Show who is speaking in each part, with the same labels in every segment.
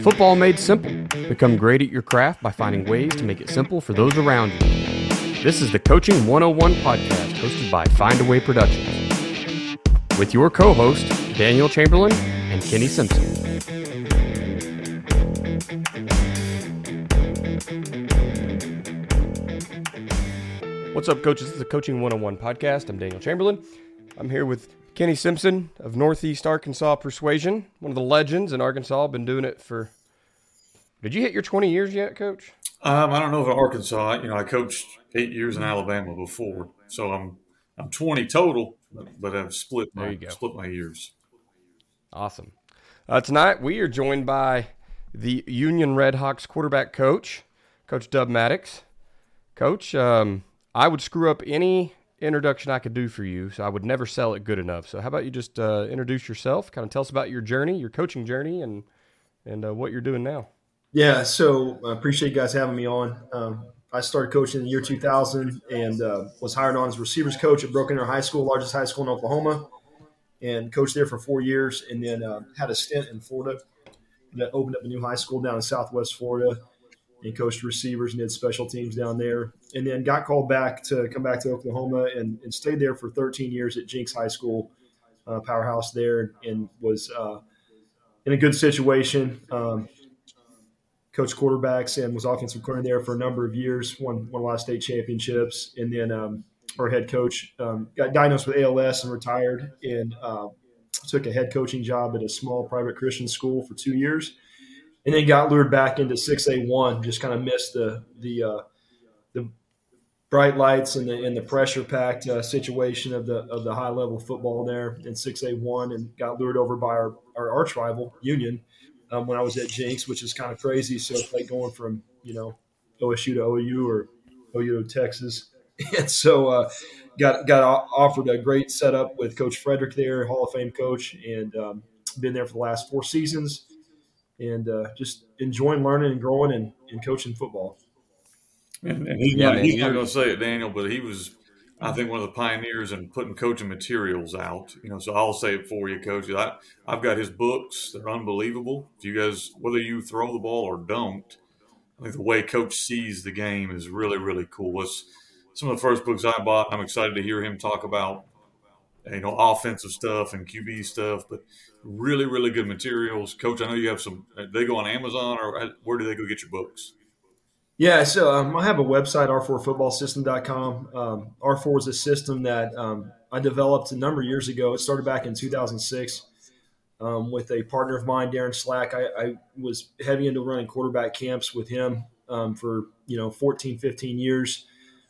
Speaker 1: Football made simple. Become great at your craft by finding ways to make it simple for those around you. This is the Coaching 101 podcast hosted by Find Findaway Productions with your co host, Daniel Chamberlain and Kenny Simpson. What's up, coaches? This is the Coaching 101 podcast. I'm Daniel Chamberlain. I'm here with Kenny Simpson of Northeast Arkansas Persuasion, one of the legends in Arkansas. Been doing it for. Did you hit your 20 years yet, Coach?
Speaker 2: Um, I don't know if Arkansas. You know, I coached eight years in Alabama before, so I'm I'm 20 total, but I've split my split my years.
Speaker 1: Awesome. Uh, tonight we are joined by the Union Redhawks quarterback coach, Coach Dub Maddox. Coach, um, I would screw up any introduction I could do for you, so I would never sell it good enough. So how about you just uh, introduce yourself, kind of tell us about your journey, your coaching journey, and and uh, what you're doing now.
Speaker 3: Yeah, so I appreciate you guys having me on. Um, I started coaching in the year 2000 and uh, was hired on as receivers coach at Broken Arrow High School, largest high school in Oklahoma, and coached there for four years. And then uh, had a stint in Florida. that opened up a new high school down in Southwest Florida and coached receivers and did special teams down there. And then got called back to come back to Oklahoma and, and stayed there for 13 years at Jenks High School, uh, powerhouse there, and was uh, in a good situation. Um, coached quarterbacks and was offensive coordinator there for a number of years. Won, won a lot of state championships, and then um, our head coach um, got diagnosed with ALS and retired, and uh, took a head coaching job at a small private Christian school for two years, and then got lured back into six A one. Just kind of missed the the uh, the bright lights and the and the pressure packed uh, situation of the of the high level football there in six A one, and got lured over by our, our arch rival Union um, when I was at Jenks, which is kind of crazy. So it's like going from you know OSU to OU or OU to Texas, and so uh, got got offered a great setup with Coach Frederick there, Hall of Fame coach, and um, been there for the last four seasons, and uh, just enjoying learning and growing and, and coaching football.
Speaker 2: And, and he's, yeah, not, he's not going to say it, Daniel, but he was I think one of the pioneers in putting coaching materials out. You know, so I'll say it for you, coach. I, I've got his books; they're unbelievable. If you guys, whether you throw the ball or don't, I think the way coach sees the game is really, really cool. Was some of the first books I bought. I'm excited to hear him talk about you know offensive stuff and QB stuff, but really, really good materials. Coach, I know you have some. They go on Amazon, or where do they go get your books?
Speaker 3: Yeah, so um, I have a website, r4footballsystem.com. Um, R4 is a system that um, I developed a number of years ago. It started back in 2006 um, with a partner of mine, Darin Slack. I, I, was heavy into running quarterback camps with him um, for, you know, 14, 15 years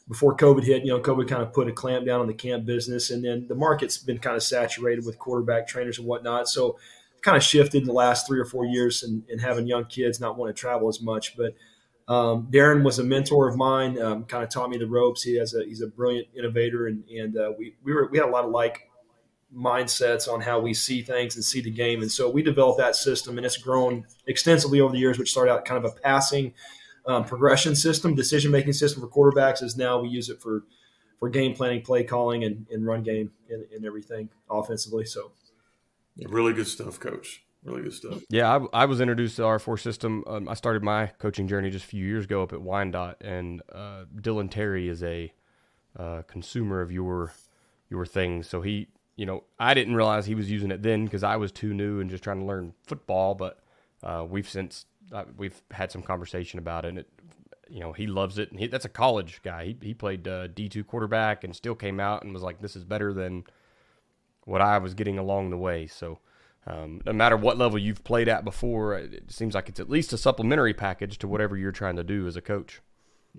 Speaker 3: before COVID hit. You know, COVID kind of put a clamp down on the camp business. And then the market's been kind of saturated with quarterback trainers and whatnot. So kind of shifted in the last three or four years and, and having young kids not want to travel as much. But – um, Darin was a mentor of mine, um, kind of taught me the ropes. He has a he's a brilliant innovator, and and uh, we we were we had a lot of like mindsets on how we see things and see the game, and so we developed that system, and it's grown extensively over the years. Which started out kind of a passing um, progression system, decision making system for quarterbacks, is now we use it for for game planning, play calling, and, and run game and, and everything offensively. So, yeah.
Speaker 2: really good stuff, Coach. Really good stuff.
Speaker 1: Yeah, I, I was introduced to R4 system. Um, I started my coaching journey just a few years ago up at Wyandotte, and uh, Dylan Terry is a uh, consumer of your your things. So he, you know, I didn't realize he was using it then because I was too new and just trying to learn football. But uh, we've since uh, we've had some conversation about it. And it, you know, he loves it. And he, that's a college guy. He he played uh, D two quarterback and still came out and was like, "This is better than what I was getting along the way." So um, no matter what level you've played at before, it seems like it's at least a supplementary package to whatever you're trying to do as a coach.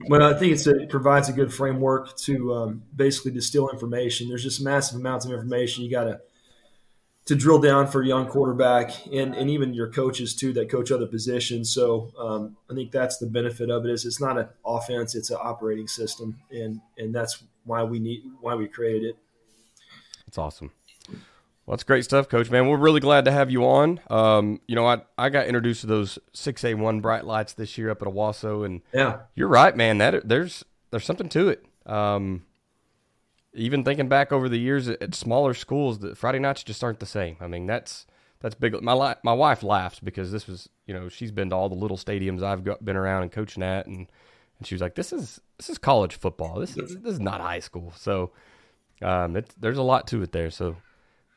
Speaker 3: Well, I think a, it provides a good framework to um, basically distill information. There's just massive amounts of information you got to to drill down for young quarterback and, and even your coaches too that coach other positions. So um, I think that's the benefit of it is it's not an offense, it's an operating system, and and that's why we need why we created it.
Speaker 1: That's awesome. Well, that's great stuff, Coach. Man, we're really glad to have you on. Um, you know, I I got introduced to those six A one bright lights this year up at Owasso, and
Speaker 3: yeah,
Speaker 1: you're right, man. That there's there's something to it. Um, even thinking back over the years at, at smaller schools, the Friday nights just aren't the same. I mean, that's that's big. My my wife laughs because this was you know she's been to all the little stadiums I've got, been around and coaching at, and and she was like, "This is this is college football. This is this is not high school." So um, it, there's a lot to it there. So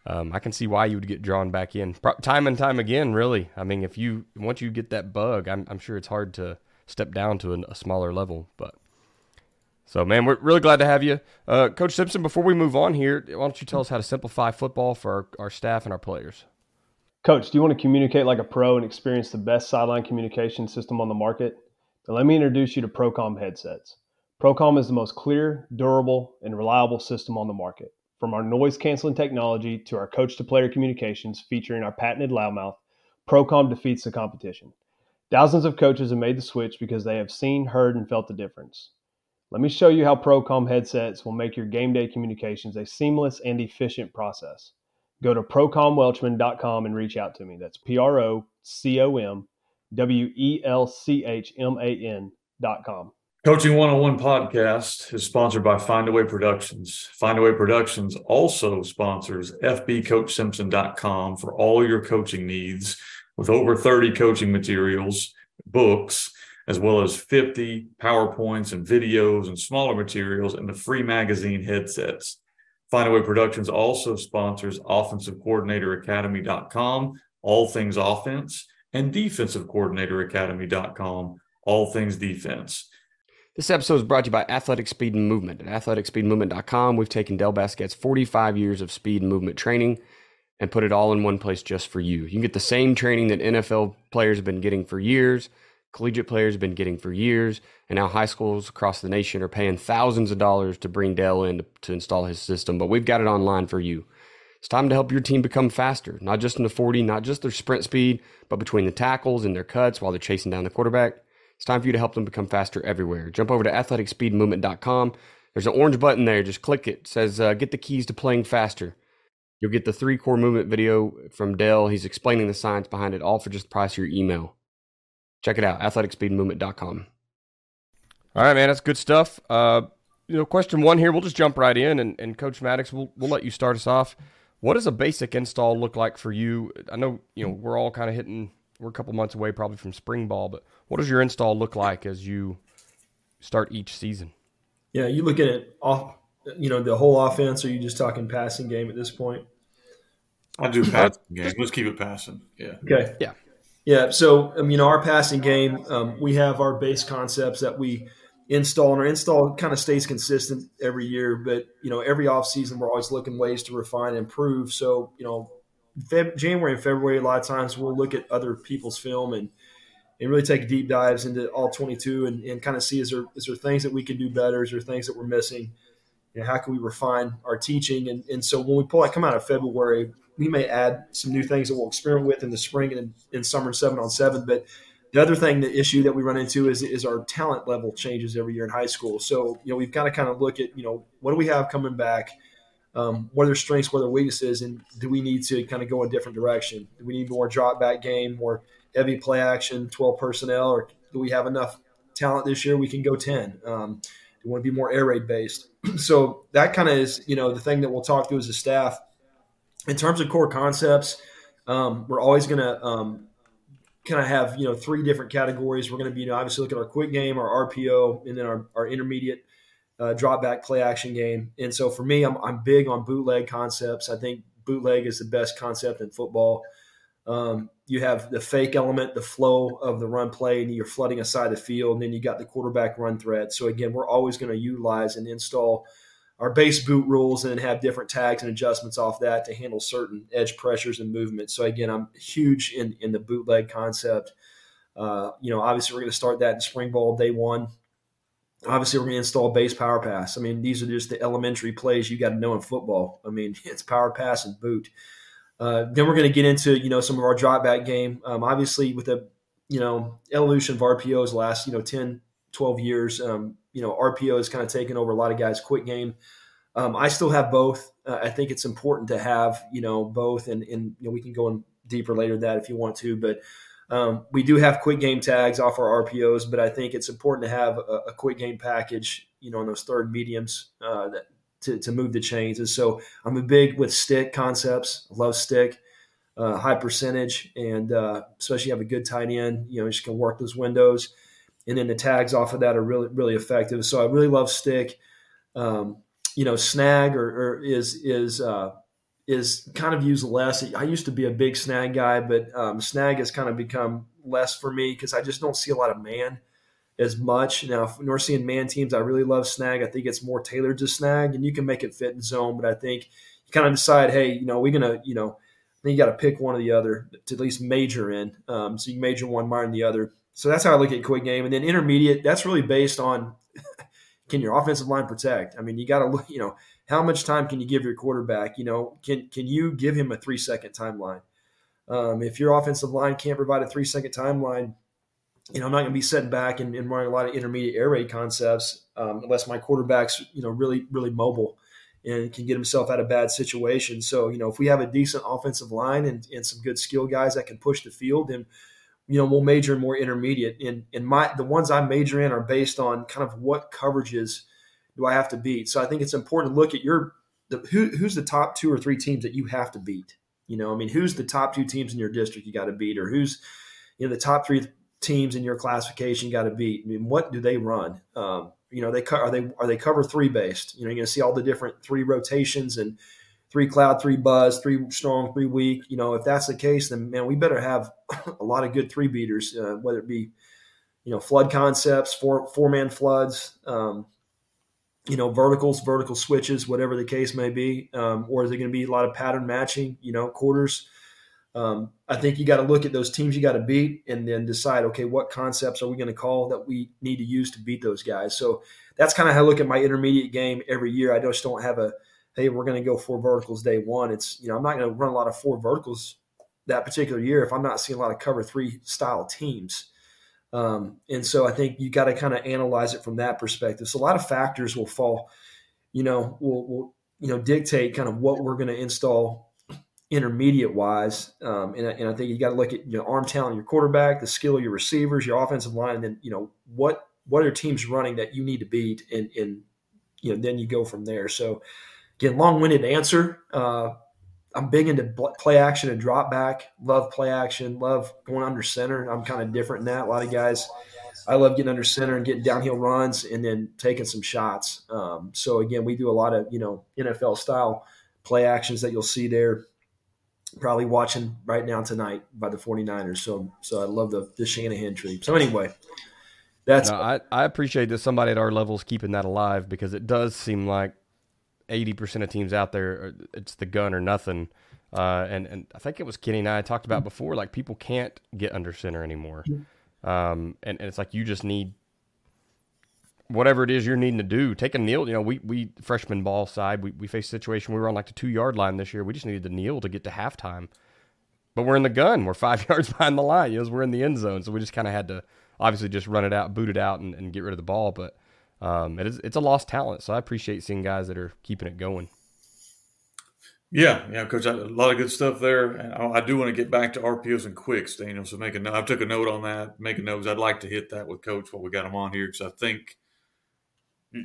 Speaker 1: um, I can see why you would get drawn back in time and time again. Really, I mean, if you once you get that bug, I'm I'm sure it's hard to step down to a smaller level, but. So, man, we're really glad to have you. Uh, Coach Simpson, before we move on here, why don't you tell us how to simplify football for our, our staff and our players?
Speaker 4: Coach, do you want to communicate like a pro and experience the best sideline communication system on the market? Then let me introduce you to Procom headsets. Procom is the most clear, durable, and reliable system on the market. From our noise canceling technology to our coach to player communications featuring our patented loudmouth, Procom defeats the competition. Thousands of coaches have made the switch because they have seen, heard, and felt the difference. Let me show you how Procom headsets will make your game day communications a seamless and efficient process. Go to procomwelchman.com and reach out to me. That's P R O C O M W E L C H M A N.com.
Speaker 2: Coaching 101 podcast is sponsored by Findaway Productions. Findaway Productions also sponsors FBCoachSimpson.com for all your coaching needs with over 30 coaching materials, books, as well as 50 PowerPoints and videos and smaller materials and the free magazine headsets. Findaway Productions also sponsors Offensive Coordinator Academy.com, all things offense, and Defensive Coordinator Academy.com, all things defense.
Speaker 1: This episode is brought to you by Athletic Speed and Movement. At athleticspeedmovement.com, we've taken Dale Baskett's 45 years of speed and movement training and put it all in one place just for you. You can get the same training that NFL players have been getting for years – collegiate players have been getting for years, and now high schools across the nation are paying thousands of dollars to bring Dale in to, to install his system. But we've got it online for you. It's time to help your team become faster, not just in the 40, not just their sprint speed, but between the tackles and their cuts while they're chasing down the quarterback. It's time for you to help them become faster everywhere. Jump over to athleticspeedmovement.com. There's an orange button there. Just click it. it says uh, get the keys to playing faster. You'll get the three core movement video from Dale. He's explaining the science behind it all for just the price of your email. Check it out, athleticspeedmovement.com. All right, man, that's good stuff. Uh, you know, question one here, we'll just jump right in, and, and Coach Maddox, we'll, we'll let you start us off. What does a basic install look like for you? I know, you know, we're all kind of hitting, we're a couple months away probably from spring ball, but what does your install look like as you start each season?
Speaker 3: Yeah, you look at it off, you know, the whole offense, or you just talking passing game at this point?
Speaker 2: I do passing game. Let's keep it passing. Yeah.
Speaker 3: Okay.
Speaker 1: Yeah.
Speaker 3: Yeah. So, I mean, our passing game, um, we have our base concepts that we install, and our install kind of stays consistent every year. But, you know, every off season, we're always looking ways to refine and improve. So, you know, Feb- January and February, a lot of times we'll look at other people's film and, and really take deep dives into all 22 and, and kind of see is there, is there things that we can do better? Is there things that we're missing? You know, how can we refine our teaching? And, and so when we pull, I come out of February, we may add some new things that we'll experiment with in the spring and in, in summer seven on seven. But the other thing, the issue that we run into is, is our talent level changes every year in high school. So, you know, we've got to kind of look at, you know, what do we have coming back? Um, what are their strengths, what are their weaknesses, and do we need to kind of go a different direction? Do we need more drop back game, more heavy play action, 12 personnel, or do we have enough talent this year we can go 10? Um, do we want to be more air raid based? so that kind of is, you know, the thing that we'll talk to as a staff in terms of core concepts, um, we're always going to um, kind of have you know three different categories. We're going to be you know, obviously look at our quick game, our RPO, and then our, our intermediate uh, drop back play action game. And so for me, I'm, I'm big on bootleg concepts. I think bootleg is the best concept in football. Um, you have the fake element, the flow of the run play, and you're flooding a side of the field, and then you got the quarterback run threat. So again, we're always going to utilize and install our base boot rules and have different tags and adjustments off that to handle certain edge pressures and movements. So again, I'm huge in in the bootleg concept. Uh, you know, obviously we're going to start that in spring ball day one. Obviously, we're going to install base power pass. I mean, these are just the elementary plays you got to know in football. I mean, it's power pass and boot. Uh, then we're going to get into you know some of our drop back game. Um, obviously, with the you know evolution of RPOs last you know 10, 12 years, um, you know, RPO has kind of taken over a lot of guys' quick game. Um, I still have both. Uh, I think it's important to have, you know, both, and, and you know, we can go in deeper later that if you want to, but um, we do have quick game tags off our RPOs, but I think it's important to have a, a quick game package, you know, in those third mediums uh, that to, to move the chains. And so I'm a big with stick concepts. Love stick, uh, high percentage, and uh, especially have a good tight end. You know, just can work those windows, and then the tags off of that are really really effective. So I really love stick. Um, you know, snag or, or is is uh, is kind of used less. I used to be a big snag guy, but um, snag has kind of become less for me because I just don't see a lot of man as much. Now, we're seeing man teams, I really love snag. I think it's more tailored to snag, and you can make it fit in zone. But I think you kind of decide, hey, you know, we're gonna, you know, then you got to pick one or the other to at least major in. Um, so you major one, minor the other. So that's how I look at quick game, and then intermediate. That's really based on can your offensive line protect. I mean, you got to look, you know, how much time can you give your quarterback? You know, can can you give him a three second timeline? Um, if your offensive line can't provide a three second timeline, you know, I'm not going to be setting back and, and, running a lot of intermediate air raid concepts um, unless my quarterback's, you know, really, really mobile and can get himself out of bad situations. So, you know, if we have a decent offensive line and, and some good skill guys that can push the field, then, you know, we'll major in more intermediate. And, and my, the ones I major in are based on kind of what coverages do I have to beat. So I think it's important to look at your, the, who, who's the top two or three teams that you have to beat. You know, I mean, who's the top two teams in your district you got to beat, or who's, you know, the top three teams in your classification got to beat. I mean, what do they run? Um, you know, they are they are they cover three based? You know, you're going to see all the different three rotations and three cloud, three buzz, three strong, three weak. You know, if that's the case, then man, we better have a lot of good three beaters, uh, whether it be you know flood concepts, four four man floods. Um, you know, verticals, vertical switches, whatever the case may be, um, or is it going to be a lot of pattern matching? You know, quarters. Um, I think you got to look at those teams you got to beat and then decide, okay, what concepts are we going to call that we need to use to beat those guys? So that's kind of how I look at my intermediate game every year. I just don't have a, hey, we're going to go four verticals day one. It's, you know, I'm not going to run a lot of four verticals that particular year if I'm not seeing a lot of cover three style teams. Um, and so I think you got to kind of analyze it from that perspective. So a lot of factors will fall, you know, will, will you know, dictate kind of what we're going to install intermediate wise. Um, and, and, I think you got to look at you know arm talent, your quarterback, the skill of your receivers, your offensive line, and then you know what what are teams running that you need to beat, and, and you know then you go from there. So again, long winded answer. Uh, I'm big into play action and drop back. Love play action. Love going under center. I'm kind of different in that. A lot of guys, I love getting under center and getting downhill runs and then taking some shots. Um, so again, we do a lot of you know NFL style play actions that you'll see there probably watching right now tonight by the 49ers. So so I love the, the Shanahan tree. So anyway, that's
Speaker 1: no, I, I appreciate that somebody at our level is keeping that alive because it does seem like 80% of teams out there, it's the gun or nothing. Uh, and, and I think it was Kenny and I talked about before, like people can't get under center anymore. Um, and, and it's like you just need whatever it is you're needing to do, take a kneel. You know, we we freshman ball side, we, we faced a situation we were on like the two yard line this year. We just needed to kneel to get to halftime. But we're in the gun. We're five yards behind the line. You know, we're in the end zone. So we just kind of had to obviously just run it out, boot it out, and, and get rid of the ball. But um, it is it's a lost talent. So I appreciate seeing guys that are keeping it going.
Speaker 2: Yeah, yeah, coach. A lot of good stuff there. And I do want to get back to RPOs and quicks, Daniel. So make a note. I took a note on that. Make a note. I'd like to hit that with coach while we got him on here because I think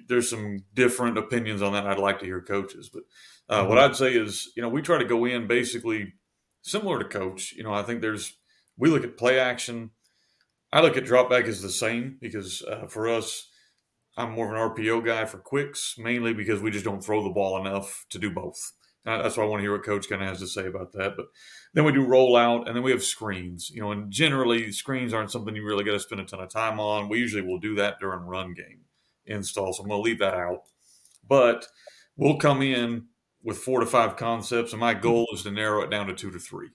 Speaker 2: there's some different opinions on that. I'd like to hear coaches, but uh, mm-hmm. what I'd say is, you know, we try to go in basically similar to coach. You know, I think there's we look at play action. I look at drop back as the same because uh, for us, I'm more of an RPO guy for quicks, mainly because we just don't throw the ball enough to do both. Uh, that's why I want to hear what Coach kind of has to say about that. But then we do rollout, and then we have screens. You know, and generally screens aren't something you really got to spend a ton of time on. We usually will do that during run game install. So I'm going to leave that out. But we'll come in with four to five concepts, and my goal is to narrow it down to two to three.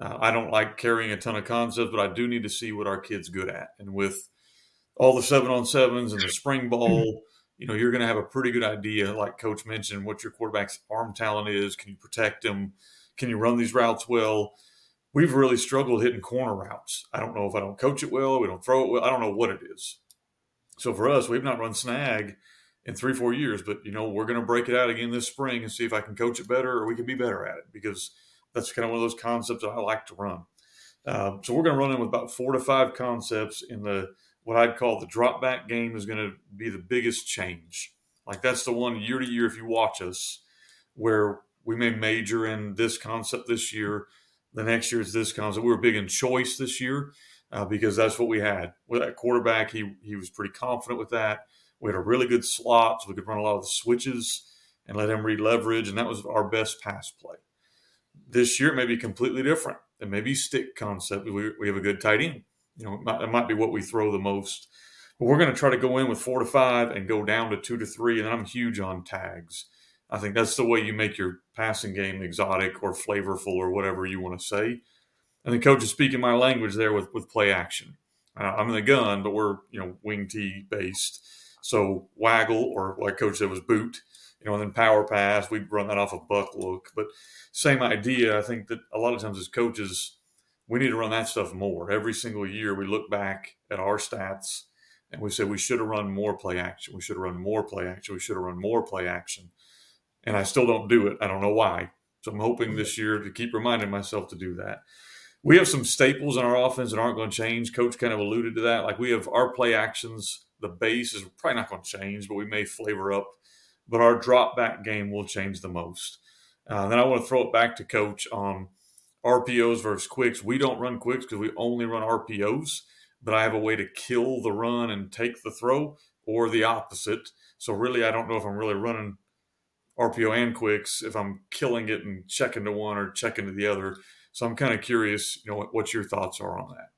Speaker 2: Uh, I don't like carrying a ton of concepts, but I do need to see what our kids good at. And with all the seven on sevens and the spring ball, you know, you're going to have a pretty good idea, like Coach mentioned, what your quarterback's arm talent is. Can you protect him? Can you run these routes well? We've really struggled hitting corner routes. I don't know if I don't coach it well, we don't throw it well. I don't know what it is. So for us, we've not run snag in three, four years, but you know, we're going to break it out again this spring and see if I can coach it better or we can be better at it because that's kind of one of those concepts that I like to run. Uh, so we're going to run in with about four to five concepts in the what I'd call the drop back game is going to be the biggest change Like that's the one year to year, if you watch us, where we may major in this concept this year. The next year is this concept. We were big in choice this year uh, because that's what we had. With that quarterback, he, he was pretty confident with that. We had a really good slot, so we could run a lot of the switches and let him read leverage, and that was our best pass play. This year, it may be completely different. It may be stick concept. We, we have a good tight end. You know, it might, might be what we throw the most. But we're going to try to go in with four to five and go down to two to three, and I'm huge on tags. I think that's the way you make your passing game exotic or flavorful or whatever you want to say. And the coach is speaking my language there with, with play action. Uh, I'm in the gun, but we're you know wing T based. So waggle or like coach said was boot, you know, and then power pass. We'd run that off a buck look, but same idea. I think that a lot of times as coaches, we need to run that stuff more. Every single year, we look back at our stats and we say we should have run more play action. We should have run more play action. We should have run more play action and I still don't do it. I don't know why. So I'm hoping this year to keep reminding myself to do that. We have some staples in our offense that aren't going to change. Coach kind of alluded to that. Like we have our play actions, the base is probably not going to change, but we may flavor up. But our drop back game will change the most. Uh, then I want to throw it back to Coach on RPOs versus quicks. We don't run quicks because we only run RPOs, but I have a way to kill the run and take the throw or the opposite. So really, I don't know if I'm really running RPO and quicks if I'm killing it and checking to one or checking to the other. So I'm kind of curious, you know, what, what your thoughts are on that.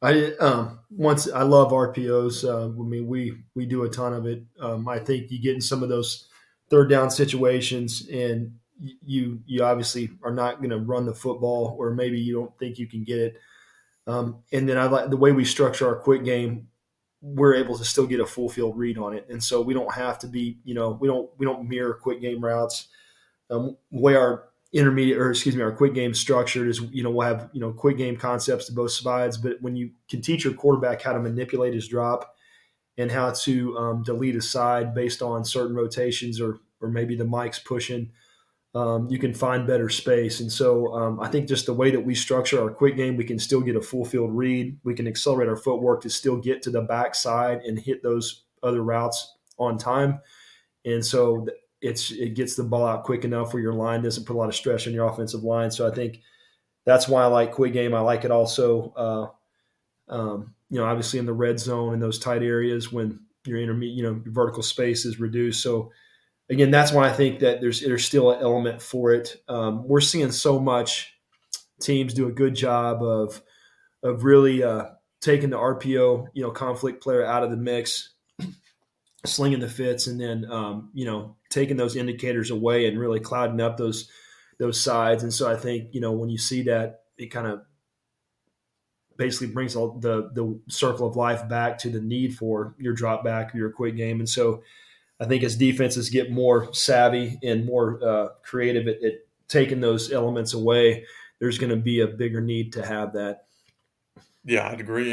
Speaker 3: I um, once I love RPOs. Uh, I mean, we we do a ton of it. Um, I think you get in some of those third down situations, and you you obviously are not going to run the football, or maybe you don't think you can get it. Um, and then I like the way we structure our quick game we're able to still get a full field read on it, and so we don't have to be, you know, we don't we don't mirror quick game routes. Um, way our intermediate or excuse me, our quick game structured is, you know, we'll have you know quick game concepts to both sides, but when you can teach your quarterback how to manipulate his drop and how to um, delete a side based on certain rotations or or maybe the mic's pushing um, you can find better space. And so um, I think just the way that we structure our quick game, we can still get a full field read. We can accelerate our footwork to still get to the backside and hit those other routes on time. And so it's it gets the ball out quick enough where your line doesn't put a lot of stress on your offensive line. So I think that's why I like quick game. I like it also, uh, um, you know, obviously in the red zone in those tight areas when your intermediate, you know, vertical space is reduced. So again, that's why I think that there's there's still an element for it. Um, we're seeing so much teams do a good job of of really uh, taking the RPO, you know, conflict player out of the mix, slinging the fits, and then um, you know taking those indicators away and really clouding up those those sides. And so I think you know when you see that, it kind of basically brings all the the circle of life back to the need for your drop back or your quick game. And so I think as defenses get more savvy and more uh, creative at, at, taking those elements away, there's going to be a bigger need to have that.
Speaker 2: Yeah, I'd agree.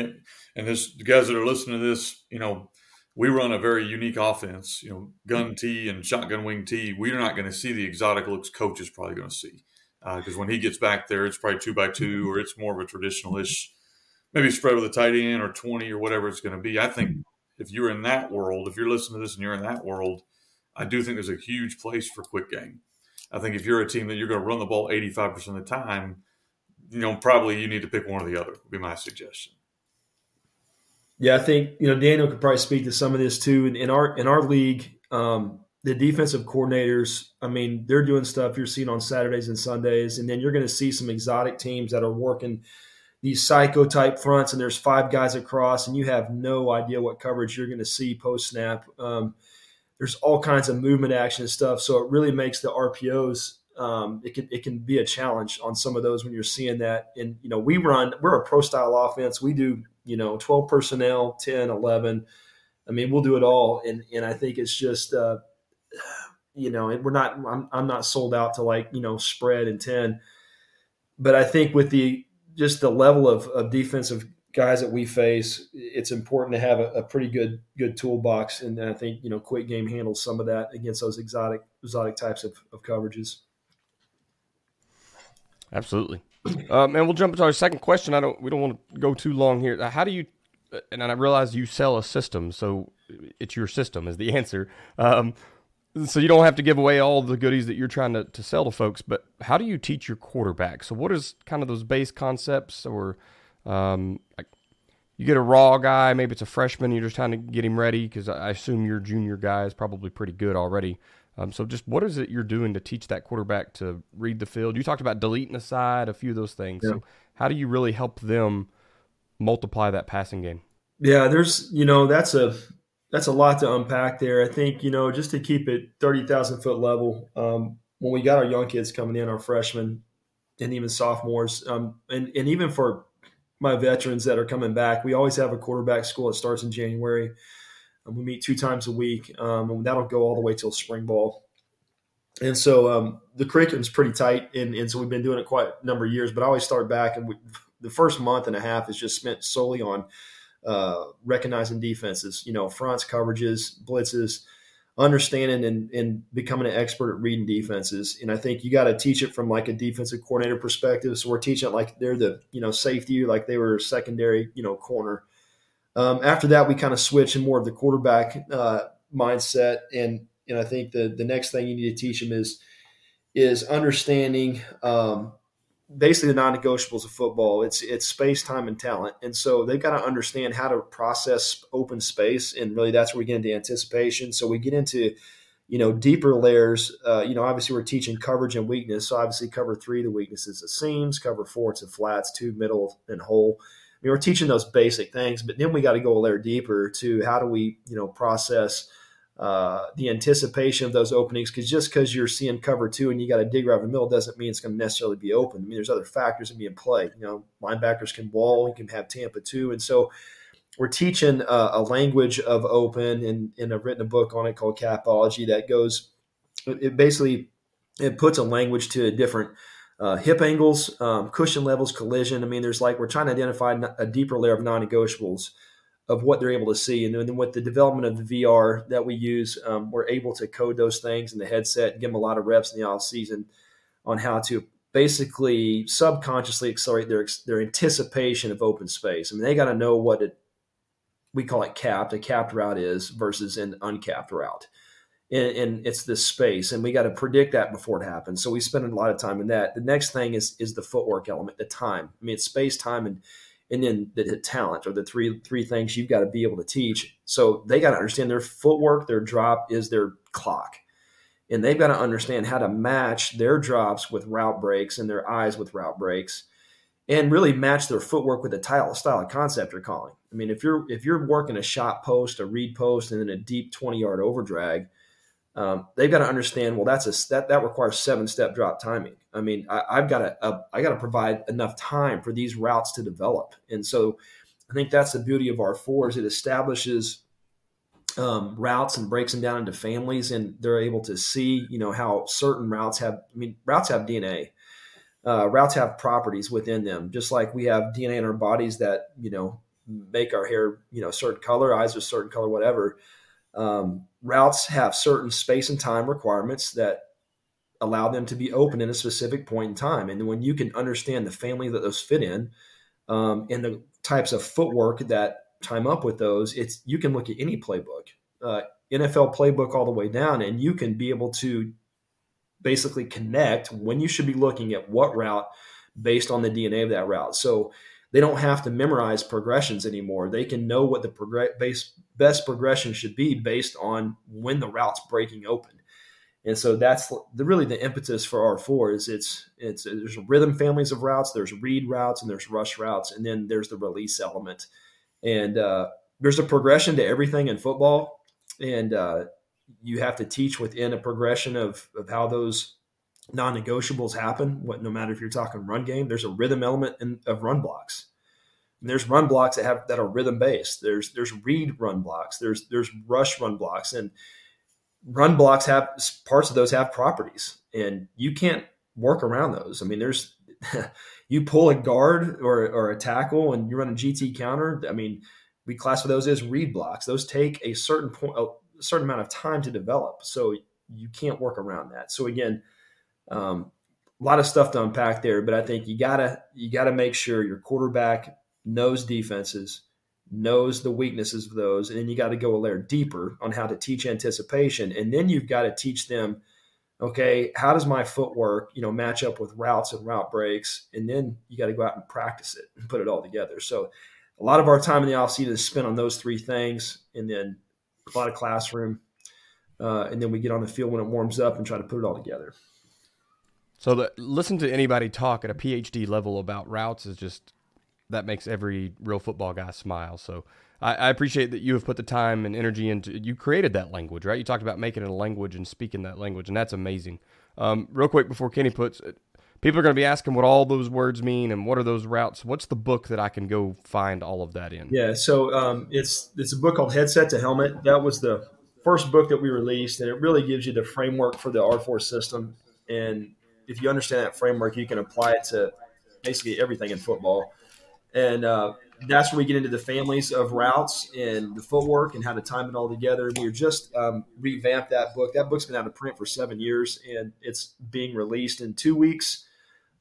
Speaker 2: And this, the guys that are listening to this, you know, we run a very unique offense. You know, gun T and shotgun wing T. We're not going to see the exotic looks coach is probably going to see because uh, when he gets back there, it's probably two by two or it's more of a traditional ish, maybe spread with a tight end or twenty or whatever it's going to be. I think if you're in that world, if you're listening to this and you're in that world, I do think there's a huge place for quick game. I think if you're a team that you're going to run the ball 85% of the time, you know, probably you need to pick one or the other, would be my suggestion.
Speaker 3: Yeah, I think, you know, Daniel could probably speak to some of this too. In, our in our league, um, the defensive coordinators, I mean, they're doing stuff you're seeing on Saturdays and Sundays, and then you're going to see some exotic teams that are working – these psycho type fronts and there's five guys across and you have no idea what coverage you're going to see post snap. Um, there's all kinds of movement action and stuff. So it really makes the RPOs, um, it can, it can be a challenge on some of those when you're seeing that. And, you know, we run, we're a pro style offense. We do, you know, 12 personnel, 10, 11. I mean, we'll do it all. And, and I think it's just, uh, you know, and we're not, I'm, I'm not sold out to like, you know, spread and 10, but I think with the, just the level of, of defensive guys that we face, it's important to have a, a, pretty good good toolbox, and I think you know quick game handles some of that against those exotic exotic types of, of coverages.
Speaker 1: Absolutely, um, and we'll jump into our second question. I don't we don't want to go too long here. How do you? And I realize you sell a system, so it's your system is the answer. Um, so you don't have to give away all the goodies that you're trying to, to sell to folks. But how do you teach your quarterback? So what is kind of those base concepts, or um, like you get a raw guy, maybe it's a freshman, you're just trying to get him ready because I assume your junior guy is probably pretty good already. Um, so just what is it you're doing to teach that quarterback to read the field? You talked about deleting a side, a few of those things. Yeah. So how do you really help them multiply that passing game?
Speaker 3: Yeah, there's you know that's a that's a lot to unpack there. I think you know just to keep it thirty thousand foot level. Um, when we got our young kids coming in, our freshmen and even sophomores, um, and and even for my veterans that are coming back, we always have a quarterback school that starts in January. And we meet two times a week, um, and that'll go all the way till spring ball. And so um, the curriculum's pretty tight, and, and so we've been doing it quite a number of years. But I always start back, and we, the first month and a half is just spent solely on uh, recognizing defenses, you know, fronts, coverages, blitzes, understanding and, and becoming an expert at reading defenses. And I think you got to teach it from like a defensive coordinator perspective. So we're teaching it like they're the, you know, safety, like they were secondary, you know, corner. Um, after that, we kind of switch in more of the quarterback uh, mindset. And, and I think the, the next thing you need to teach them is, is understanding um, basically the non-negotiables of football. It's it's space, time, and talent, and so they've got to understand how to process open space, and really that's where we get into anticipation. So we get into you know deeper layers. Uh, you know, obviously we're teaching coverage and weakness. So obviously cover three, the weaknesses the seams. Cover four, it's the flats. Two, middle, and hole. I mean, we're teaching those basic things, but then we got to go a layer deeper to how do we you know process uh, the anticipation of those openings because just because you're seeing cover two and you got to dig right in the middle doesn't mean it's going to necessarily be open. I mean, there's other factors that be in play. You know, linebackers can wall, you can have Tampa two, and so we're teaching uh, a language of open, and, and I've written a book on it called Capology that goes. It basically it puts a language to different uh, hip angles, um, cushion levels, collision. I mean, there's like we're trying to identify a deeper layer of non-negotiables of what they're able to see. And then with the development of the VR that we use, um, we're able to code those things in the headset and give them a lot of reps in the off season on how to basically subconsciously accelerate their their anticipation of open space. I mean, they got to know what it we call it capped a capped route is versus an uncapped route. And, and it's this space, and we got to predict that before it happens. So we spend a lot of time in that. The next thing is is the footwork element, the time. I mean, it's space, time, and and then the talent are the three three things you've got to be able to teach. So they got to understand their footwork, their drop is their clock, and they've got to understand how to match their drops with route breaks and their eyes with route breaks, and really match their footwork with the style style of concept you're calling. I mean, if you're if you're working a shot post, a read post, and then a deep twenty yard over drag, um, they've got to understand. Well, that's a that that requires seven step drop timing. I mean, I, have got to I got to provide enough time for these routes to develop, and so I think that's the beauty of R four is it establishes um, routes and breaks them down into families, and they're able to see you know how certain routes have. I mean, routes have DNA. Uh, routes have properties within them, just like we have DNA in our bodies that you know make our hair you know certain color, eyes a certain color, whatever. Um, routes have certain space and time requirements that allow them to be open in a specific point in time. And when you can understand the family that those fit in um, and the types of footwork that time up with those, it's you can look at any playbook, uh, NFL playbook all the way down, and you can be able to basically connect when you should be looking at what route based on the DNA of that route. So they don't have to memorize progressions anymore. They can know what the base best progression should be based on when the route's breaking open. And so that's the, really the impetus for R4 is it's it's there's rhythm families of routes, there's read routes, and there's rush routes, and then there's the release element. And uh, there's a progression to everything in football, and uh, you have to teach within a progression of of how those non-negotiables happen. What no matter if you're talking run game, there's a rhythm element in, of run blocks. And there's run blocks that have that are rhythm based. There's there's read run blocks. There's there's rush run blocks, and run blocks have parts of those have properties, and you can't work around those. I mean, there's you pull a guard or or a tackle, and you run a GT counter. I mean, we classify those as read blocks. Those take a certain point, a certain amount of time to develop, so you can't work around that. So again, um, a lot of stuff to unpack there, but I think you gotta you gotta make sure your quarterback knows defenses, knows the weaknesses of those, and then you got to go a layer deeper on how to teach anticipation, and then you've got to teach them, okay, how does my footwork, you know, match up with routes and route breaks, and then you got to go out and practice it and put it all together. So, a lot of our time in the offseason is spent on those three things, and then a lot of classroom, uh, and then we get on the field when it warms up and try to put it all together.
Speaker 1: So, the, listen to anybody talk at a PhD level about routes is just that makes every real football guy smile. So I, I, appreciate that you have put the time and energy into. You created that language, right? You talked about making it a language and speaking that language, and that's amazing. Um, real quick before Kenny puts, people are going to be asking what all those words mean and what are those routes. What's the book that I can go find all of that in?
Speaker 3: Yeah, so um, it's it's a book called Headset to Helmet. That was the first book that we released, and it really gives you the framework for the R4 system. And if you understand that framework, you can apply it to basically everything in football and uh, that's where we get into the families of routes and the footwork and how to time it all together. We just um, revamped that book. That book's been out of print for seven years, and it's being released in two weeks.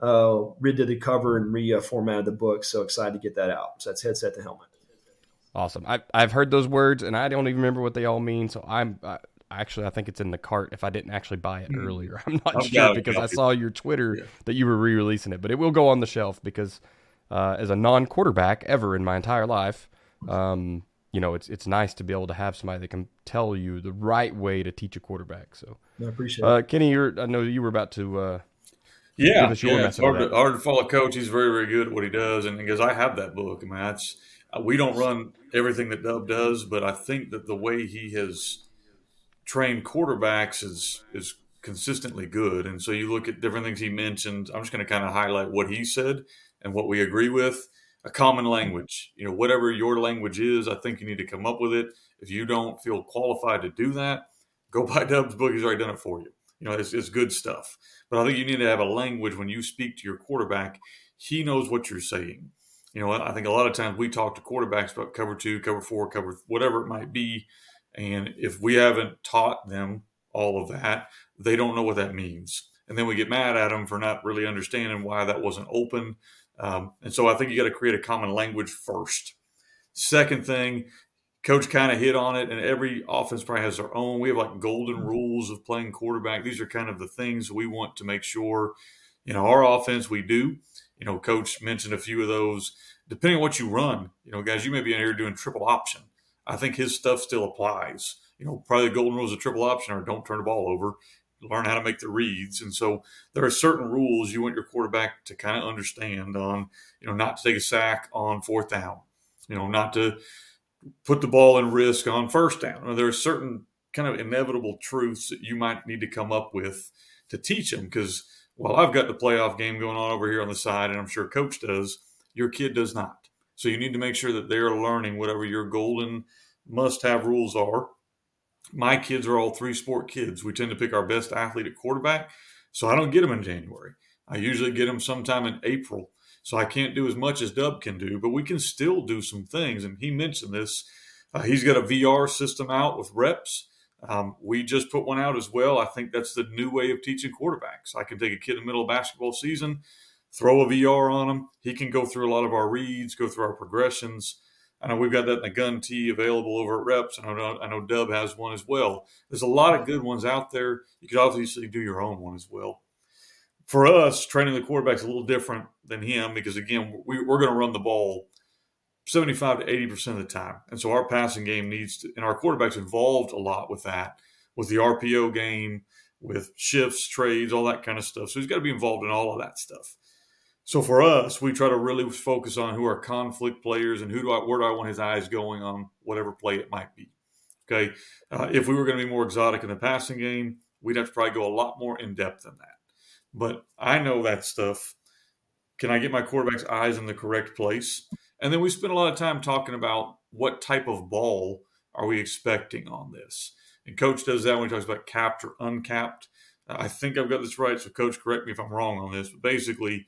Speaker 3: Uh, redid the cover and reformatted the book. So excited to get that out. So that's headset to helmet.
Speaker 1: Awesome. I, I've heard those words, and I don't even remember what they all mean. So I'm I, actually I think it's in the cart. If I didn't actually buy it mm. earlier, I'm not I've sure because I saw your Twitter yeah. that you were re-releasing it, but it will go on the shelf because uh, as a non-quarterback ever in my entire life. Um, you know, it's it's nice to be able to have somebody that can tell you the right way to teach a quarterback. So
Speaker 3: I appreciate
Speaker 1: uh, it. Kenny, you're, I know you were about to. Uh,
Speaker 2: yeah, yeah. It's hard to, hard to follow coach. He's very, very good at what he does, and because I have that book, I mean, that's uh, we don't run everything that Dub does, but I think that the way he has trained quarterbacks is is consistently good. And so you look at different things he mentioned. I'm just going to kind of highlight what he said and what we agree with a common language. You know, whatever your language is, I think you need to come up with it. If you don't feel qualified to do that, go buy Dub's book. He's already done it for you. You know, it's, it's good stuff. But I think you need to have a language when you speak to your quarterback. He knows what you're saying. You know, I think a lot of times we talk to quarterbacks about cover two, cover four, cover whatever it might be. And if we haven't taught them all of that, they don't know what that means. And then we get mad at them for not really understanding why that wasn't open um, and so I think you got to create a common language first. Second thing, coach kind of hit on it, and every offense probably has their own. We have like golden mm-hmm. rules of playing quarterback. These are kind of the things we want to make sure, you know, our offense we do. You know, coach mentioned a few of those. Depending on what you run, you know, guys, you may be in here doing triple option. I think his stuff still applies. You know, probably the golden rules of triple option are don't turn the ball over learn how to make the reads. And so there are certain rules you want your quarterback to kind of understand on, you know, not to take a sack on fourth down, you know, not to put the ball in risk on first down. there are certain kind of inevitable truths that you might need to come up with to teach them because while I've got the playoff game going on over here on the side, and I'm sure coach does, your kid does not. So you need to make sure that they're learning whatever your golden must have rules are my kids are all three sport kids. We tend to pick our best athlete at quarterback. So I don't get them in January. I usually get them sometime in April. So I can't do as much as Dub can do, but we can still do some things. And he mentioned this. Uh, he's got a VR system out with reps. Um, we just put one out as well. I think that's the new way of teaching quarterbacks. I can take a kid in the middle of basketball season, throw a VR on him. He can go through a lot of our reads, go through our progressions. I know we've got that in the gun T available over at Reps. I know I know Dub has one as well. There's a lot of good ones out there. You could obviously do your own one as well. For us, training the quarterback's a little different than him because again, we, are going to run the ball 75 to 80 percent of the time, and so our passing game needs to, and our quarterbacks involved a lot with that, with the RPO game, with shifts, trades, all that kind of stuff. So he's got to be involved in all of that stuff. So for us, we try to really focus on who are conflict players and who do I where do I want his eyes going on whatever play it might be. Okay, uh, if we were going to be more exotic in the passing game, we'd have to probably go a lot more in depth than that. But I know that stuff. Can I get my quarterback's eyes in the correct place? And then we spend a lot of time talking about what type of ball are we expecting on this. And coach does that when he talks about capped or uncapped. I think I've got this right, so coach, correct me if I'm wrong on this. But basically,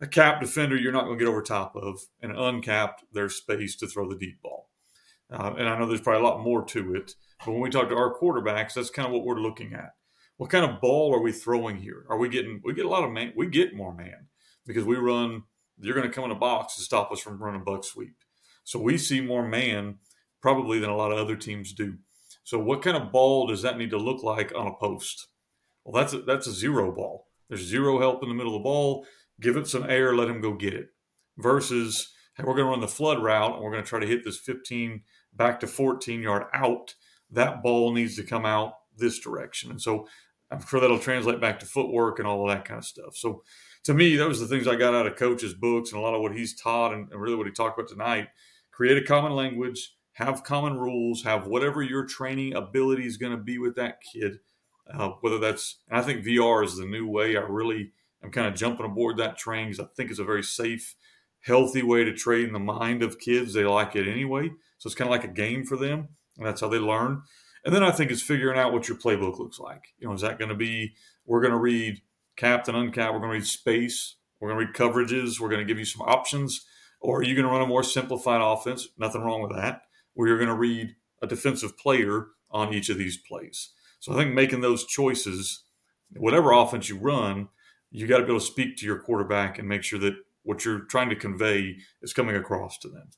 Speaker 2: a capped defender you're not going to get over top of, and uncapped, there's space to throw the deep ball. Uh, and I know there's probably a lot more to it, but when we talk to our quarterbacks, that's kind of what we're looking at. What kind of ball are we throwing here? Are we getting? We get a lot of man. We get more man because we run. You're going to come in a box to stop us from running buck sweep. So we see more man probably than a lot of other teams do. So what kind of ball does that need to look like on a post? Well, that's a, that's a zero ball. There's zero help in the middle of the ball. Give it some air, let him go get it. Versus, hey, we're going to run the flood route and we're going to try to hit this 15 back to 14 yard out. That ball needs to come out this direction. And so I'm sure that'll translate back to footwork and all of that kind of stuff. So to me, those are the things I got out of coach's books and a lot of what he's taught and, and really what he talked about tonight. Create a common language, have common rules, have whatever your training ability is going to be with that kid. Uh, whether that's, I think VR is the new way. I really am kind of jumping aboard that train because I think it's a very safe, healthy way to train the mind of kids. They like it anyway. So it's kind of like a game for them. And that's how they learn. And then I think it's figuring out what your playbook looks like. You know, is that going to be, we're going to read capped and uncapped, we're going to read space, we're going to read coverages, we're going to give you some options, or are you going to run a more simplified offense? Nothing wrong with that. Where you're going to read a defensive player on each of these plays. So I think making those choices, whatever offense you run, you got to be able to speak to your quarterback and make sure that what you're trying to convey is coming across to them.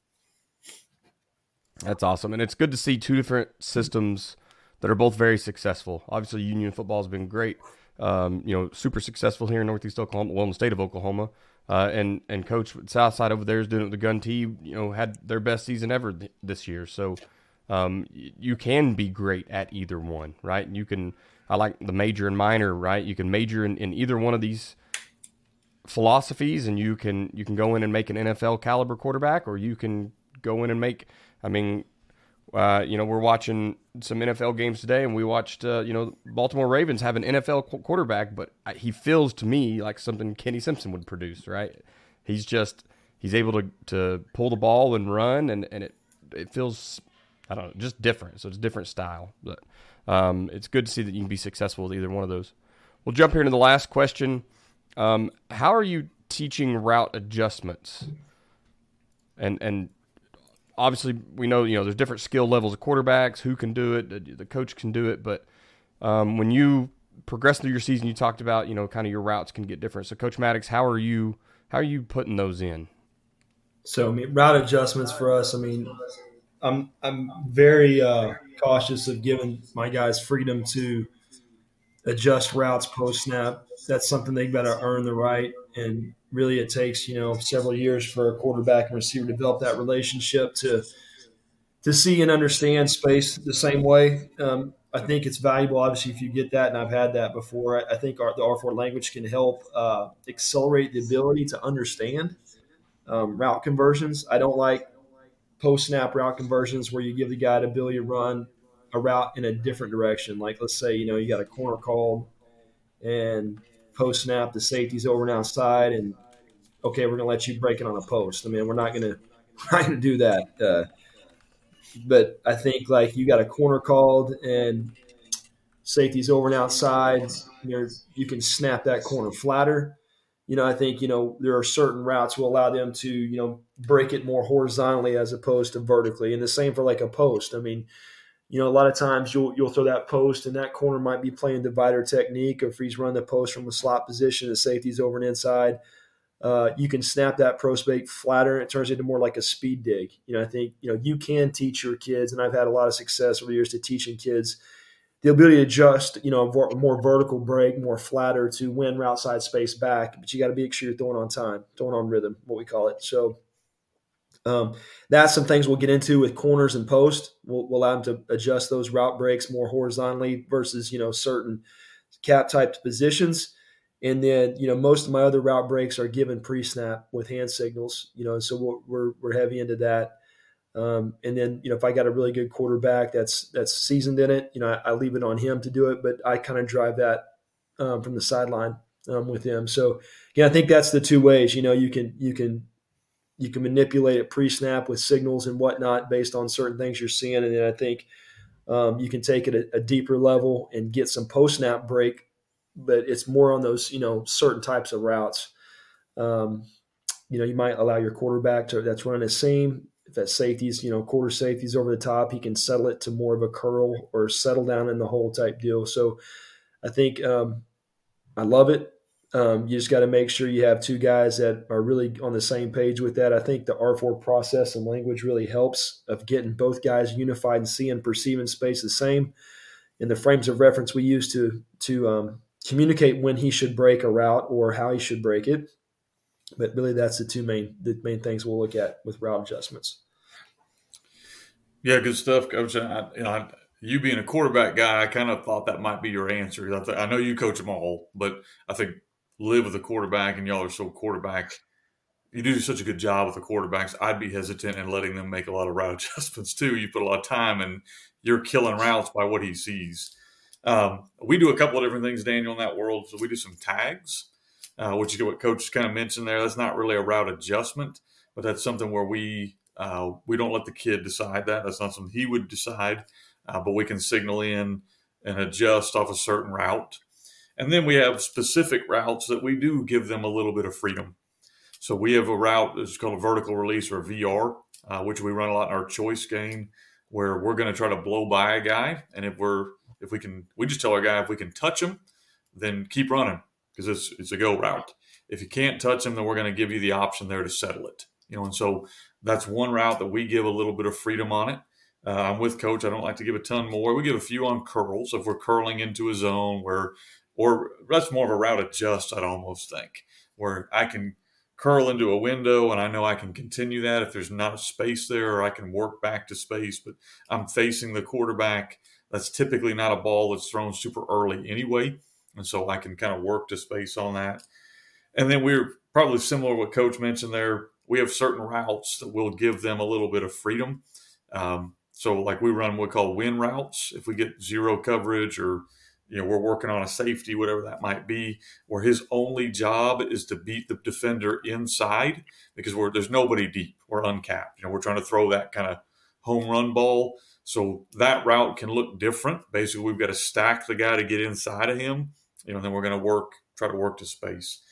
Speaker 1: That's awesome. And it's good to see two different systems that are both very successful. Obviously, Union football has been great. Um, you know, super successful here in Northeast Oklahoma, well, in the state of Oklahoma. Uh, and and coach Southside over there is doing it with the gun T. You know, had their best season ever th- this year. So um, you can be great at either one, right? You can. I like the major and minor, right? You can major in, in either one of these philosophies, and you can you can go in and make an NFL caliber quarterback, or you can go in and make. I mean, uh, you know, we're watching some NFL games today, and we watched, uh, you know, Baltimore Ravens have an NFL qu- quarterback, but he feels to me like something Kenny Simpson would produce. Right? He's just he's able to to pull the ball and run, and and it it feels I don't know just different. So it's different style, but um, it's good to see that you can be successful with either one of those. We'll jump here into the last question. Um, how are you teaching route adjustments? And and obviously we know you know there's different skill levels of quarterbacks who can do it the, coach can do it but um, when you progress through your season you talked about you know kind of your routes can get different so coach maddox how are you how are you putting those in
Speaker 3: so i mean route adjustments for us i mean i'm i'm very uh, cautious of giving my guys freedom to adjust routes post snap that's something they've got to earn the right and really it takes you know several years for a quarterback and receiver to develop that relationship to to see and understand space the same way. Um, I think it's valuable, obviously, if you get that, and I've had that before. I, I think our, the R4 language can help uh, accelerate the ability to understand um, route conversions. I don't like post snap route conversions where you give the guy the ability to run a route in a different direction. Like, let's say, you know, you got a corner called and post snap, the safety's over and outside, and okay, we're gonna let you break it on a post. I mean, we're not gonna not gonna do that. Uh, but I think like you got a corner called and safety's over and outside. You you can snap that corner flatter. You know, I think you know there are certain routes will allow them to you know break it more horizontally as opposed to vertically, and the same for like a post. I mean, you know, a lot of times you'll you'll throw that post and that corner might be playing divider technique, or if he's running the post from a slot position, the safety's over and inside uh, you can snap that pro spake flatter. And it turns into more like a speed dig. You know, I think you know you can teach your kids, and I've had a lot of success over the years to teaching kids the ability to adjust. You know, a more vertical break, more flatter to win route side space back. But you got to make sure you're throwing on time, throwing on rhythm, what we call it. So. Um, that's some things we'll get into with corners and post. We'll, we'll allow them to adjust those route breaks more horizontally versus you know certain cap type positions. And then, you know, most of my other route breaks are given pre-snap with hand signals, you know, so we're, we're heavy into that. Um, and then, you know, if I got a really good quarterback that's that's seasoned in it, you know, I, I leave it on him to do it, but I kind of drive that um, from the sideline um, with him. So, yeah, I think that's the two ways. You know, you can you can you can manipulate it pre-snap with signals and whatnot based on certain things you're seeing, and then I think um, you can take it a, a, deeper level and get some post-snap break but it's more on those you know certain types of routes. Um, you know, you might allow your quarterback to that's running a seam. If that safety's you know quarter safety's over the top, he can settle it to more of a curl or settle down in the hole type deal. So I think um, I love it. Um, you just got to make sure you have two guys that are really on the same page with that. I think the R4 process and language really helps of getting both guys unified and seeing, perceiving space the same. In the frames of reference we use to to um, communicate when he should break a route or how he should break it. But really, that's the two main the main things we'll look at with route adjustments.
Speaker 2: Yeah, good stuff, Coach. I, you know, I, you being a quarterback guy, I kind of thought that might be your answer. I, th- I know you coach them all, but I think live with a quarterback and y'all are so quarterback. You do such a good job with the quarterbacks. I'd be hesitant in letting them make a lot of route adjustments too. You put a lot of time and you're killing routes by what he sees. Um, we do a couple of different things, Daniel, in that world. So we do some tags, uh, which is what Coach kind of mentioned there. That's not really a route adjustment, but that's something where we uh, we don't let the kid decide that. That's not something he would decide, uh, but we can signal in and adjust off a certain route. And then we have specific routes that we do give them a little bit of freedom. So we have a route that's called a vertical release or VR, uh, which we run a lot in our choice game, where we're going to try to blow by a guy, and if we're if we can, we just tell our guy if we can touch him, then keep running because it's it's a go route. If you can't touch him, then we're going to give you the option there to settle it. You know, and so that's one route that we give a little bit of freedom on it. Uh, I'm with coach. I don't like to give a ton more. We give a few on curls if we're curling into a zone where or that's more of a route adjust, I'd almost think, where I can curl into a window and I know I can continue that if there's not a space there, or I can work back to space, but I'm facing the quarterback. That's typically not a ball that's thrown super early anyway. And so I can kind of work to space on that. And then we're probably similar what Coach mentioned there. We have certain routes that will give them a little bit of freedom. Um, so, like we run what we call win routes. If we get zero coverage or you know, we're working on a safety, whatever that might be, where his only job is to beat the defender inside because we're, there's nobody deep. We're uncapped. You know, we're trying to throw that kind of home run ball. So that route can look different. Basically, we've got to stack the guy to get inside of him. You know, and then we're going to work, try to work to space.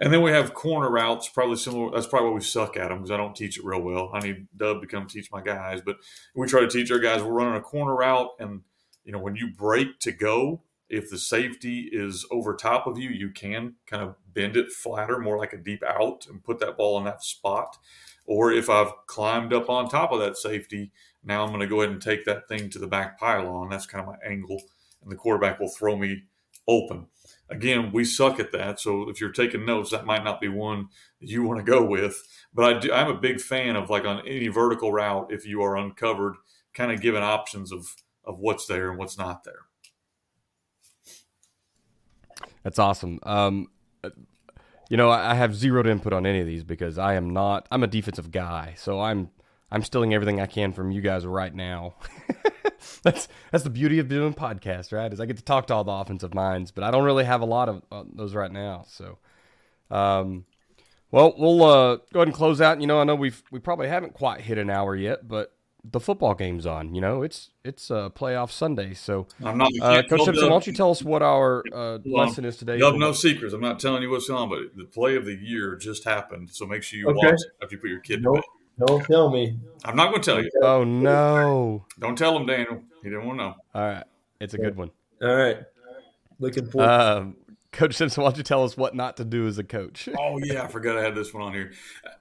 Speaker 2: And then we have corner routes, probably similar. That's probably why we suck at them because I don't teach it real well. I need Dub to come teach my guys, but we try to teach our guys. We're running a corner route, and you know when you break to go, if the safety is over top of you, you can kind of bend it flatter, more like a deep out, and put that ball in that spot. Or if I've climbed up on top of that safety, now I'm going to go ahead and take that thing to the back pylon. That's kind of my angle, and the quarterback will throw me open. Again, we suck at that. So if you're taking notes, that might not be one you want to go with. But I do, I'm a big fan of like on any vertical route, if you are uncovered, kind of giving options of of what's there and what's not there.
Speaker 1: That's awesome. Um, you know, I have zeroed input on any of these because I am not. I'm a defensive guy, so I'm I'm stealing everything I can from you guys right now. that's that's the beauty of doing podcasts, right? Is I get to talk to all the offensive minds, but I don't really have a lot of uh, those right now. So, um, well, we'll uh, go ahead and close out. You know, I know we've we probably haven't quite hit an hour yet, but the football game's on. You know, it's it's a uh, playoff Sunday. So,
Speaker 2: I'm not,
Speaker 1: uh, Coach Simpson, why don't you tell us what our uh, lesson is today?
Speaker 2: You have no secrets. I'm not telling you what's on, but the play of the year just happened. So make sure you okay. watch after you put your kid nope. to bed.
Speaker 3: Don't tell me.
Speaker 2: I'm not going to tell you.
Speaker 1: Oh no!
Speaker 2: Don't tell him, Daniel. He didn't want to know.
Speaker 1: All right, it's a good one.
Speaker 3: All right, looking forward.
Speaker 1: Um, Coach Simpson, why don't you tell us what not to do as a coach?
Speaker 2: oh yeah, I forgot I had this one on here.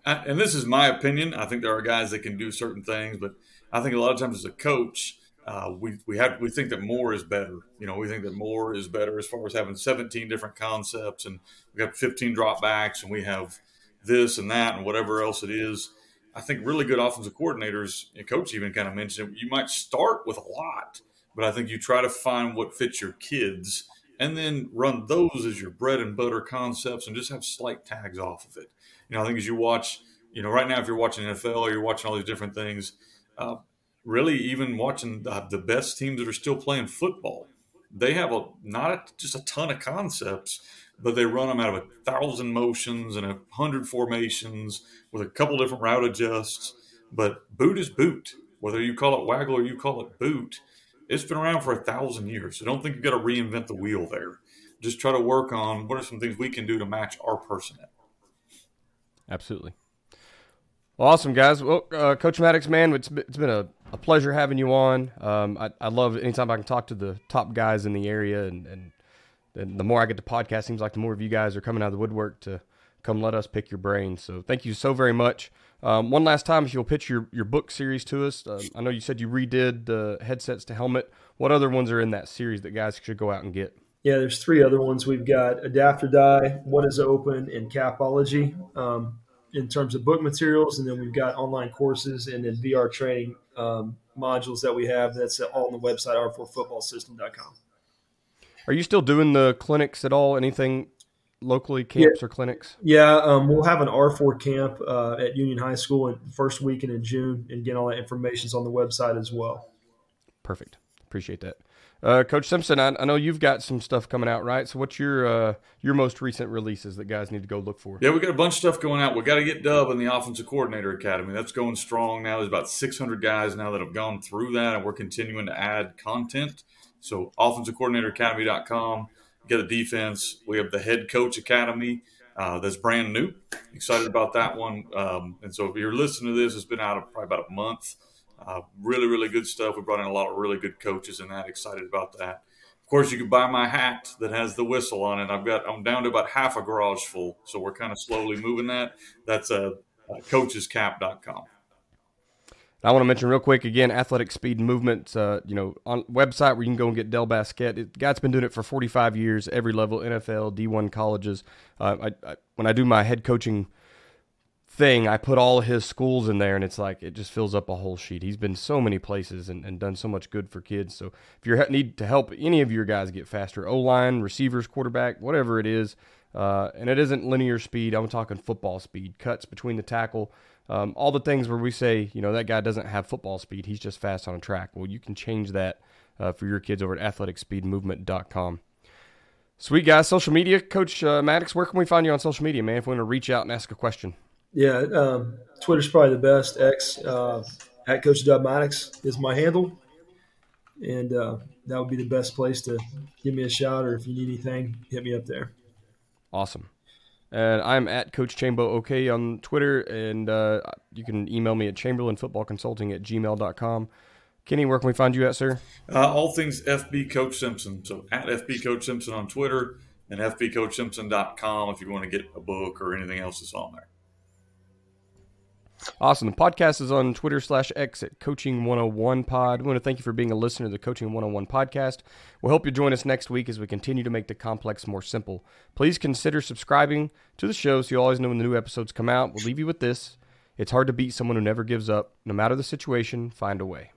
Speaker 2: And this is my opinion. I think there are guys that can do certain things, but I think a lot of times as a coach, uh, we we have we think that more is better. You know, we think that more is better as far as having 17 different concepts, and we got 15 dropbacks, and we have this and that and whatever else it is. I think really good offensive coordinators, and coach even kind of mentioned it, you might start with a lot, but I think you try to find what fits your kids and then run those as your bread and butter concepts and just have slight tags off of it. You know, I think as you watch, you know, right now if you're watching NFL or you're watching all these different things, uh, really even watching the, the, best teams that are still playing football, they have a not a, just a ton of concepts, but they run them out of a thousand motions and a hundred formations with a couple different route adjusts. But boot is boot, whether you call it waggle or you call it boot. It's been around for a thousand years. So don't think you've got to reinvent the wheel there. Just try to work on what are some things we can do to match our personnel.
Speaker 1: Absolutely. Well, awesome, guys. Well, uh, Coach Maddox, man, it's, it's been a, a pleasure having you on. Um, I, I love anytime I can talk to the top guys in the area and and the more I get to podcast, seems like the more of you guys are coming out of the woodwork to come let us pick your brain. So thank you so very much. Um, one last time, if you'll pitch your, your book series to us. Uh, I know you said you redid the headsets to helmet. What other ones are in that series that guys should go out and get?
Speaker 3: Yeah, there's three other ones. We've got Adapt or Die, What is Open, and Capology um, in terms of book materials. And then we've got online courses and then VR training um, modules that we have. That's all on the website, r4footballsystem.com.
Speaker 1: Are you still doing the clinics at all? Anything locally, camps
Speaker 3: yeah.
Speaker 1: or clinics?
Speaker 3: Yeah, um, we'll have an R4 camp uh, at Union High School in the first weekend in June. And again, all that information is on the website as well.
Speaker 1: Perfect. Appreciate that. Uh, Coach Simpson, I, I, know you've got some stuff coming out, right? So, what's your uh, your most recent releases that guys need to go look for?
Speaker 2: Yeah, we got a bunch of stuff going out. We got to get Dub in the Offensive Coordinator Academy. That's going strong now. There's about 600 guys now that have gone through that, and we're continuing to add content. So, offensivecoordinatoracademy.com. Get the defense. We have the Head Coach Academy. Uh, that's brand new. Excited about that one. Um, and so, if you're listening to this, it's been out probably about a month. Uh, really, really good stuff. We brought in a lot of really good coaches in that. Excited about that. Of course, you can buy my hat that has the whistle on it. I've got I'm down to about half a garage full, so we're kind of slowly moving that. That's a, a coachescap.com.
Speaker 1: I want to mention real quick again, Athletic Speed Movement, uh, you know, on website where you can go and get Dale Baskett. It, guy's been doing it for 45 years, every level, NFL, D1 colleges. Uh, I, I, when I do my head coaching thing, I put all his schools in there, and it's like it just fills up a whole sheet. He's been so many places and, and done so much good for kids. So if you need to help any of your guys get faster, O line, receivers, quarterback, whatever it is, uh, and it isn't linear speed. I'm talking football speed, cuts between the tackle, um, all the things where we say, you know, that guy doesn't have football speed. He's just fast on a track. Well, you can change that uh, for your kids over at athleticspeedmovement.com. Sweet guys, social media, Coach uh, Maddox. Where can we find you on social media, man? If we want to reach out and ask a question.
Speaker 3: Yeah, um, Twitter's probably the best. X uh, at Coach Dub Maddox is my handle, and uh, that would be the best place to give me a shout, or if you need anything, hit me up there.
Speaker 1: Awesome. And I'm at Coach Chambo OK on Twitter, and uh, you can email me at chamberlainfootballconsulting at gmail.com. Kenny, where can we find you at, sir?
Speaker 2: Uh, all things FB Coach Simpson. So at FB Coach Simpson on Twitter and FBCoachSimpson.com if you want to get a book or anything else that's on there.
Speaker 1: Awesome. The podcast is on Twitter slash X at Coaching 101 Pod. We want to thank you for being a listener to the Coaching 101 podcast. We'll hope you join us next week as we continue to make the complex more simple. Please consider subscribing to the show so you always know when the new episodes come out. We'll leave you with this. It's hard to beat someone who never gives up. No matter the situation, find a way.